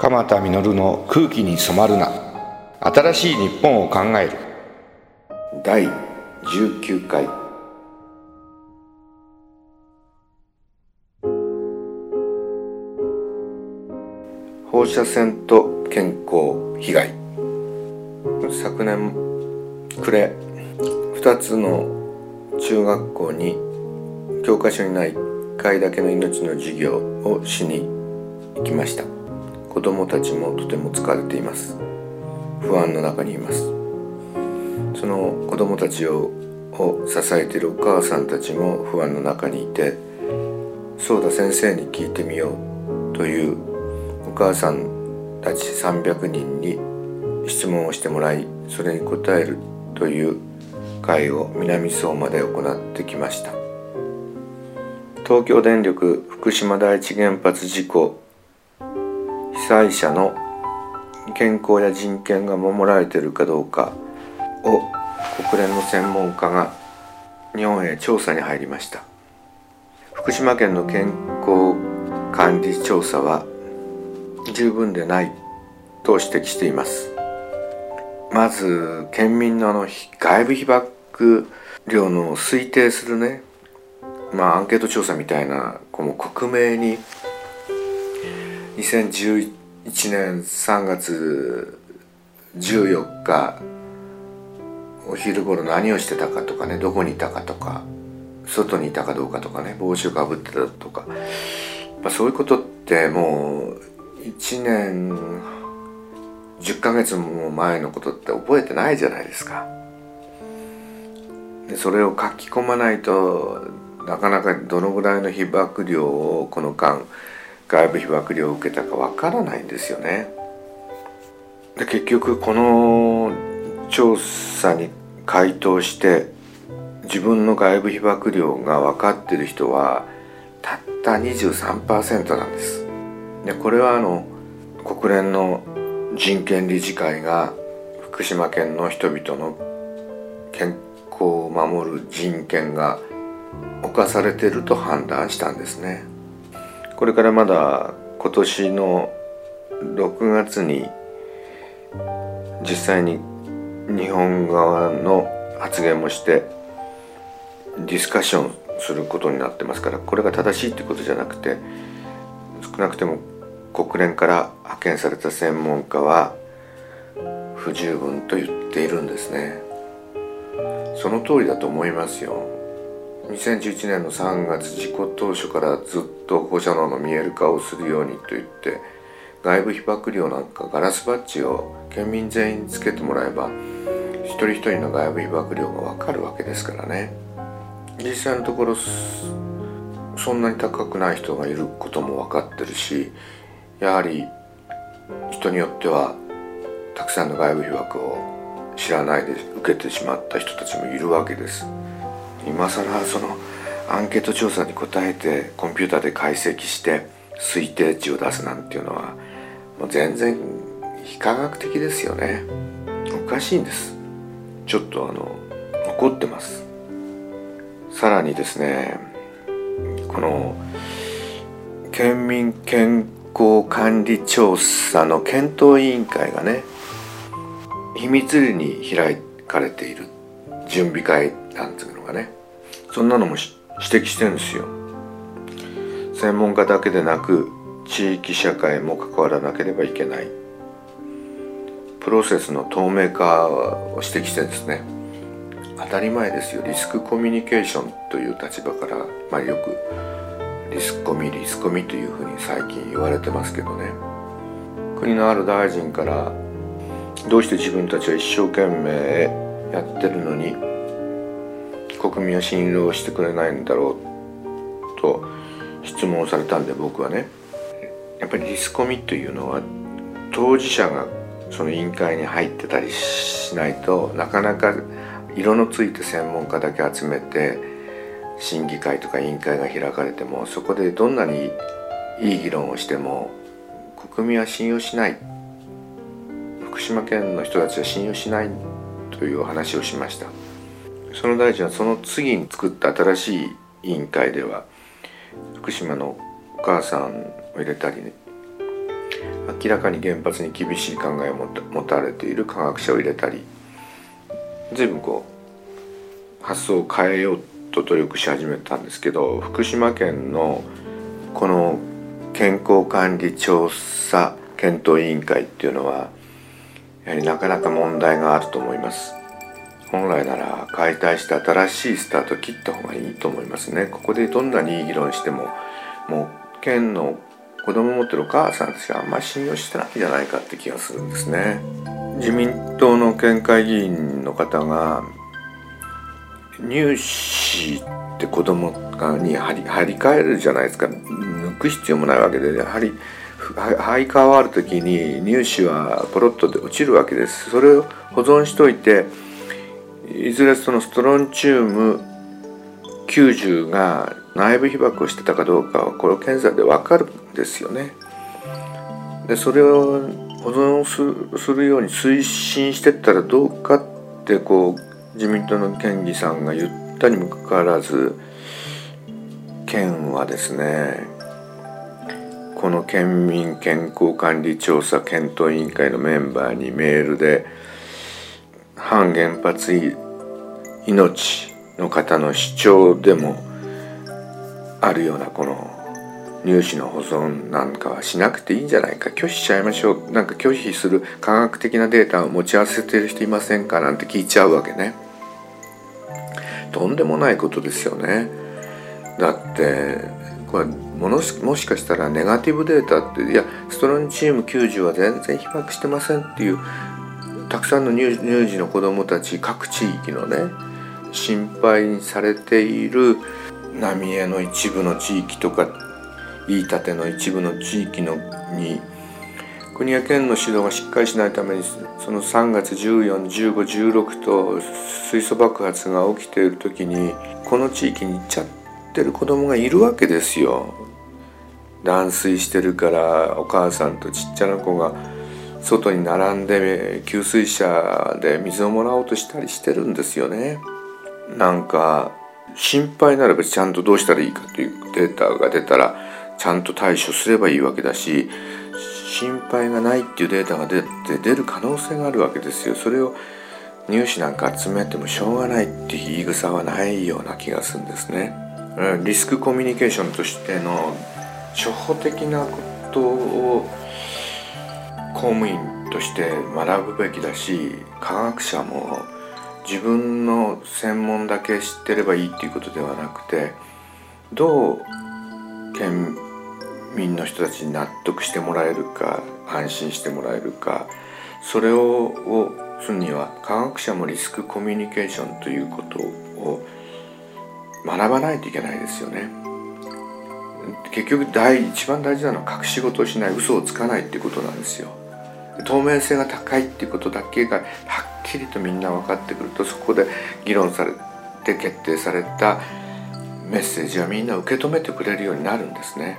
鎌田実の空気に染まるな。新しい日本を考える。第19回。放射線と健康被害。昨年暮れ2つの中学校に教科書にない1回だけの命の授業をしに行きました。子供たちもとても疲れています。不安の中にいます。その子供たちをを支えているお母さんたちも不安の中にいてそうだ先生に聞いてみようというお母さんたち300人に質問をしてもらいそれに答えるという会を南相馬で行ってきました。東京電力福島第一原発事故災者の健康や人権が守られているかどうかを国連の専門家が日本へ調査に入りました。福島県の健康管理調査は十分でないと指摘しています。まず県民のあの外部被曝量の推定するねまあアンケート調査みたいなこの克明に2011 1年3月14日お昼頃何をしてたかとかねどこにいたかとか外にいたかどうかとかね帽子をかぶってたとか、まあ、そういうことってもう1年10ヶ月も前のことって覚えてないじゃないですか。でそれを書き込まないとなかなかどのぐらいの被曝量をこの間外部被曝量を受けたかわからないんですよね。で結局この調査に回答して自分の外部被曝量が分かってる人はたった23%なんです。でこれはあの国連の人権理事会が福島県の人々の健康を守る人権が侵されていると判断したんですね。これからまだ今年の6月に実際に日本側の発言もしてディスカッションすることになってますからこれが正しいってことじゃなくて少なくても国連から派遣された専門家は不十分と言っているんですね。その通りだと思いますよ。2011年の3月事故当初からずっと放射能の見える化をするようにと言って外部被曝量なんかガラスバッジを県民全員につけてもらえば一人一人の外部被曝量が分かるわけですからね。実際のところそんなに高くない人がいることも分かってるしやはり人によってはたくさんの外部被曝を知らないで受けてしまった人たちもいるわけです。今更そのアンケート調査に答えてコンピューターで解析して推定値を出すなんていうのはもう全然非科学的ですよね。おかしいんです。ちょっとあの怒ってます。さらにですねこの県民健康管理調査の検討委員会がね秘密裏に開かれている準備会なんていうのがね。そんなのも指摘してるんですよ。専門家だけでなく地域社会も関わらなければいけない。プロセスの透明化を指摘してですね。当たり前ですよ。リスクコミュニケーションという立場から、まあ、よくリスコミリスコミというふうに最近言われてますけどね。国のある大臣からどうして自分たちは一生懸命やってるのに国民は信用してくれないんだろうと質問されたんで僕はね。やっぱりリスコミというのは当事者がその委員会に入ってたりしないとなかなか色のついて専門家だけ集めて審議会とか委員会が開かれてもそこでどんなにいい議論をしても国民は信用しない。福島県の人たちは信用しないという話をしました。その大臣はその次に作った新しい委員会では福島のお母さんを入れたりね明らかに原発に厳しい考えを持たれている科学者を入れたり随分こう発想を変えようと努力し始めたんですけど福島県のこの健康管理調査検討委員会っていうのはやはりなかなか問題があると思います。本来なら解体して新しいスタート切った方がいいと思いますね。ここでどんなにいい議論してももう県の子供持ってるお母さんたちがあんまり信用してないんじゃないかって気がするんですね。自民党の県会議員の方が入試って子供に張り張り替えるじゃないですか。抜く必要もないわけでやはり生え変わる時に乳歯はポロッとで落ちるわけです。それを保存しといていずれそのストロンチウム90が内部被曝をしてたかどうかはこれ検査で分かるんですよね。でそれを保存するように推進してったらどうかってこう自民党の県議さんが言ったにもかかわらず県はですねこの県民健康管理調査検討委員会のメンバーにメールで反原発命の方の主張でもあるようなこの入試の保存なんかはしなくていいんじゃないか拒否しちゃいましょうなんか拒否する科学的なデータを持ち合わせてる人いませんかなんて聞いちゃうわけね。とんでもないことですよね。だってこれものもしかしたらネガティブデータっていやストロンチウム90は全然被爆してませんっていうたくさんの乳児の子どもたち各地域のね心配されている浪江の一部の地域とか飯舘の一部の地域のに国や県の指導がしっかりしないためにその3月141516と水素爆発が起きている時にこの地域に行っちゃってる子供がいるわけですよ。断水してるからお母さんとちっちゃな子が外に並んで給水車で水をもらおうとしたりしてるんですよねなんか心配ならばちゃんとどうしたらいいかというデータが出たらちゃんと対処すればいいわけだし心配がないっていうデータが出て出る可能性があるわけですよそれを入試なんか集めてもしょうがないっていう言い草はないような気がするんですね。リスクコミュニケーションとしての初歩的なことを公務員として学ぶべきだし科学者も自分の専門だけ知ってればいいっていうことではなくてどう県民の人たちに納得してもらえるか安心してもらえるかそれををするには科学者もリスクコミュニケーションということを学ばないといけないですよね。結局第一番大事なのは隠し事をしない嘘をつかないってことなんですよ。透明性が高いっていうことだけがはっきりとみんな分かってくるとそこで議論されて決定されたメッセージはみんな受け止めてくれるようになるんですね。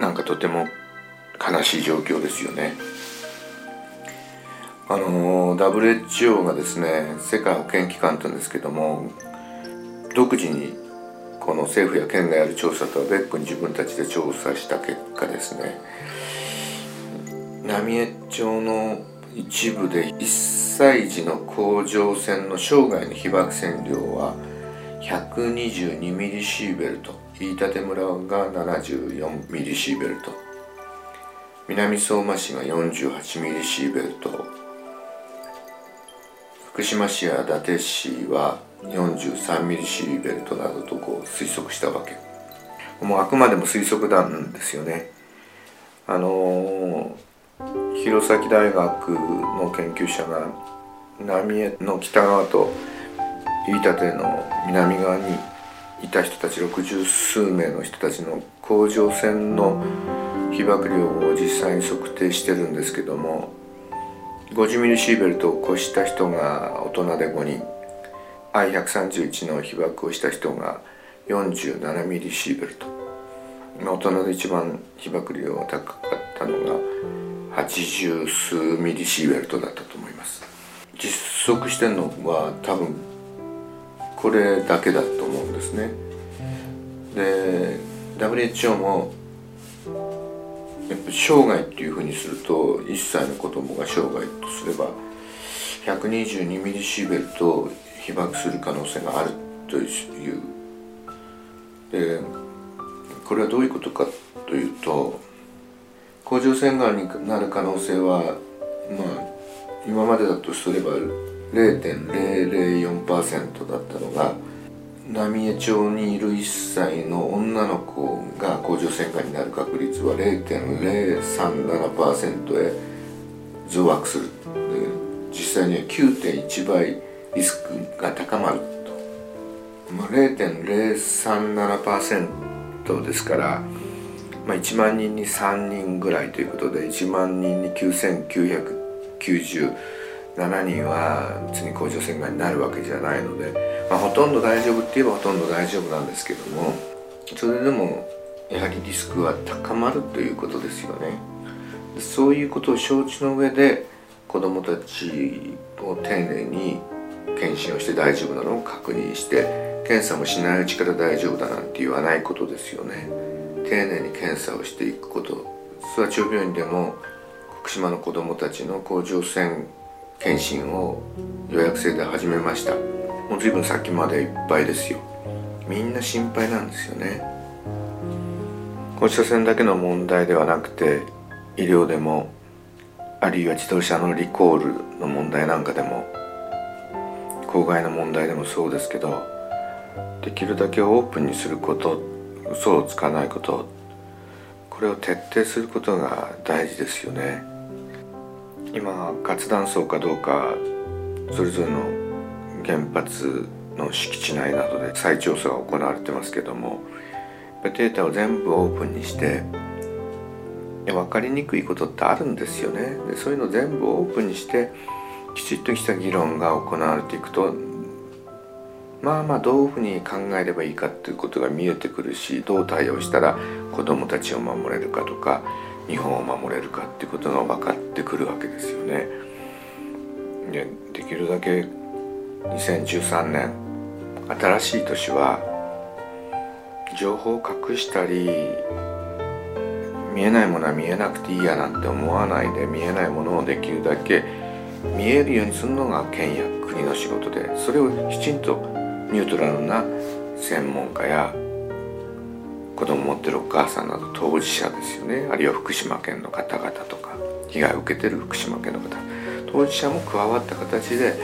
なんかとても悲しい状況ですよね。あの WHO がですね世界保健機関とんですけども独自にこの政府や県がやる調査とは別個に自分たちで調査した結果ですね。浪江町の一部で1歳児の甲状腺の生涯の被爆線量は122ミリシーベルト。飯舘村が74ミリシーベルト。南相馬市が48ミリシーベルト。福島市や伊達市は43ミリシーベルトなどとこう推測したわけ。もうあくまでも推測なんですよね。あの弘前大学の研究者が浪江の北側と飯舘の南側にいた人たち60数名の人たちの甲状腺の被曝量を実際に測定してるんですけども50ミリシーベルトを越した人が大人で5人 I131 の被爆をした人が47ミリシーベルト。大人で一番被爆量が高かったのが80数ミリシーベルトだったと思います。実測してるのは多分これだけだと思うんですね。で WHO もやっぱ生涯っていうふうにすると1歳の子供が生涯とすれば122ミリシーベルト被爆する可能性があるという。でこれはどういうことかというと甲状腺がんになる可能性はまあ今までだとすれば0.004%だったのが浪江町にいる1歳の女の子が甲状腺がんになる確率は0.037%へ増悪する実際には9.1倍リスクが高まると、まあ、0.037%ですから、まあ、1万人に3人ぐらいということで1万人に9997人は別に甲状腺がんになるわけじゃないので、まあ、ほとんど大丈夫って言えばほとんど大丈夫なんですけどもそれでもやはりリスクは高まるということですよね。そういうことを承知の上で子どもたちを丁寧に検診をして大丈夫なのを確認して検査もしないうちから大丈夫だなんて言わないことですよね丁寧に検査をしていくこと諏訪町病院でも福島の子どもたちの甲状腺検診を予約制で始めました。もう随分先までいっぱいですよ。みんな心配なんですよね。放射線だけの問題ではなくて医療でもあるいは自動車のリコールの問題なんかでも公害の問題でもそうですけどできるだけオープンにすること嘘をつかないこと。これを徹底することが大事ですよね。今活断層かどうかそれぞれの原発の敷地内などで再調査が行われてますけどもデータを全部オープンにして分かりにくいことってあるんですよね。でそういうの全部オープンにしてきちっとした議論が行われていくとまあまあどういうふうに考えればいいかっていうことが見えてくるしどう対応したら子どもたちを守れるかとか日本を守れるかっていうことが分かってくるわけですよね。でできるだけ2013年新しい年は情報を隠したり見えないものは見えなくていいやなんて思わないで見えないものをできるだけ見えるようにするのが県や国の仕事でそれをきちんとニュートラルな専門家や子供持ってるお母さんなど当事者ですよね。あるいは福島県の方々とか被害を受けてる福島県の方。当事者も加わった形で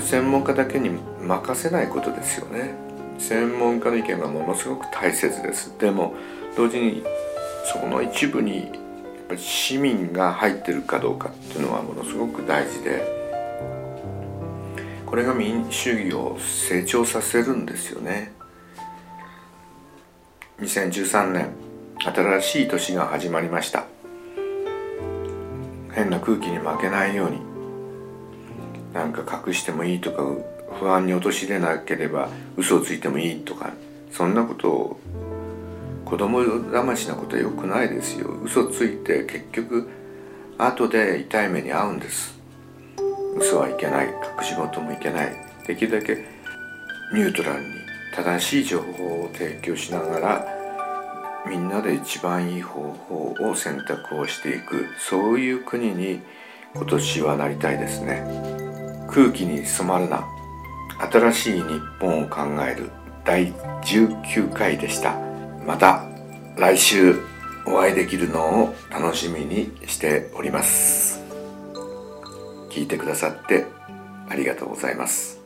専門家だけに任せないことですよね。専門家の意見がものすごく大切です。でも同時にその一部にやっぱり市民が入ってるかどうかっていうのはものすごく大事でこれが民主主義を成長させるんですよね。2013年新しい年が始まりました。変な空気に負けないようになんか隠してもいいとか不安に陥れなければ嘘をついてもいいとかそんなことを子供騙しなことは良くないですよ。嘘ついて結局後で痛い目に遭うんです。嘘はいけない隠し事もいけない。できるだけニュートラルに正しい情報を提供しながらみんなで一番いい方法を選択をしていく。そういう国に今年はなりたいですね。空気に染まるな。新しい日本を考える。第19回でした。また来週お会いできるのを楽しみにしております。聞いてくださってありがとうございます。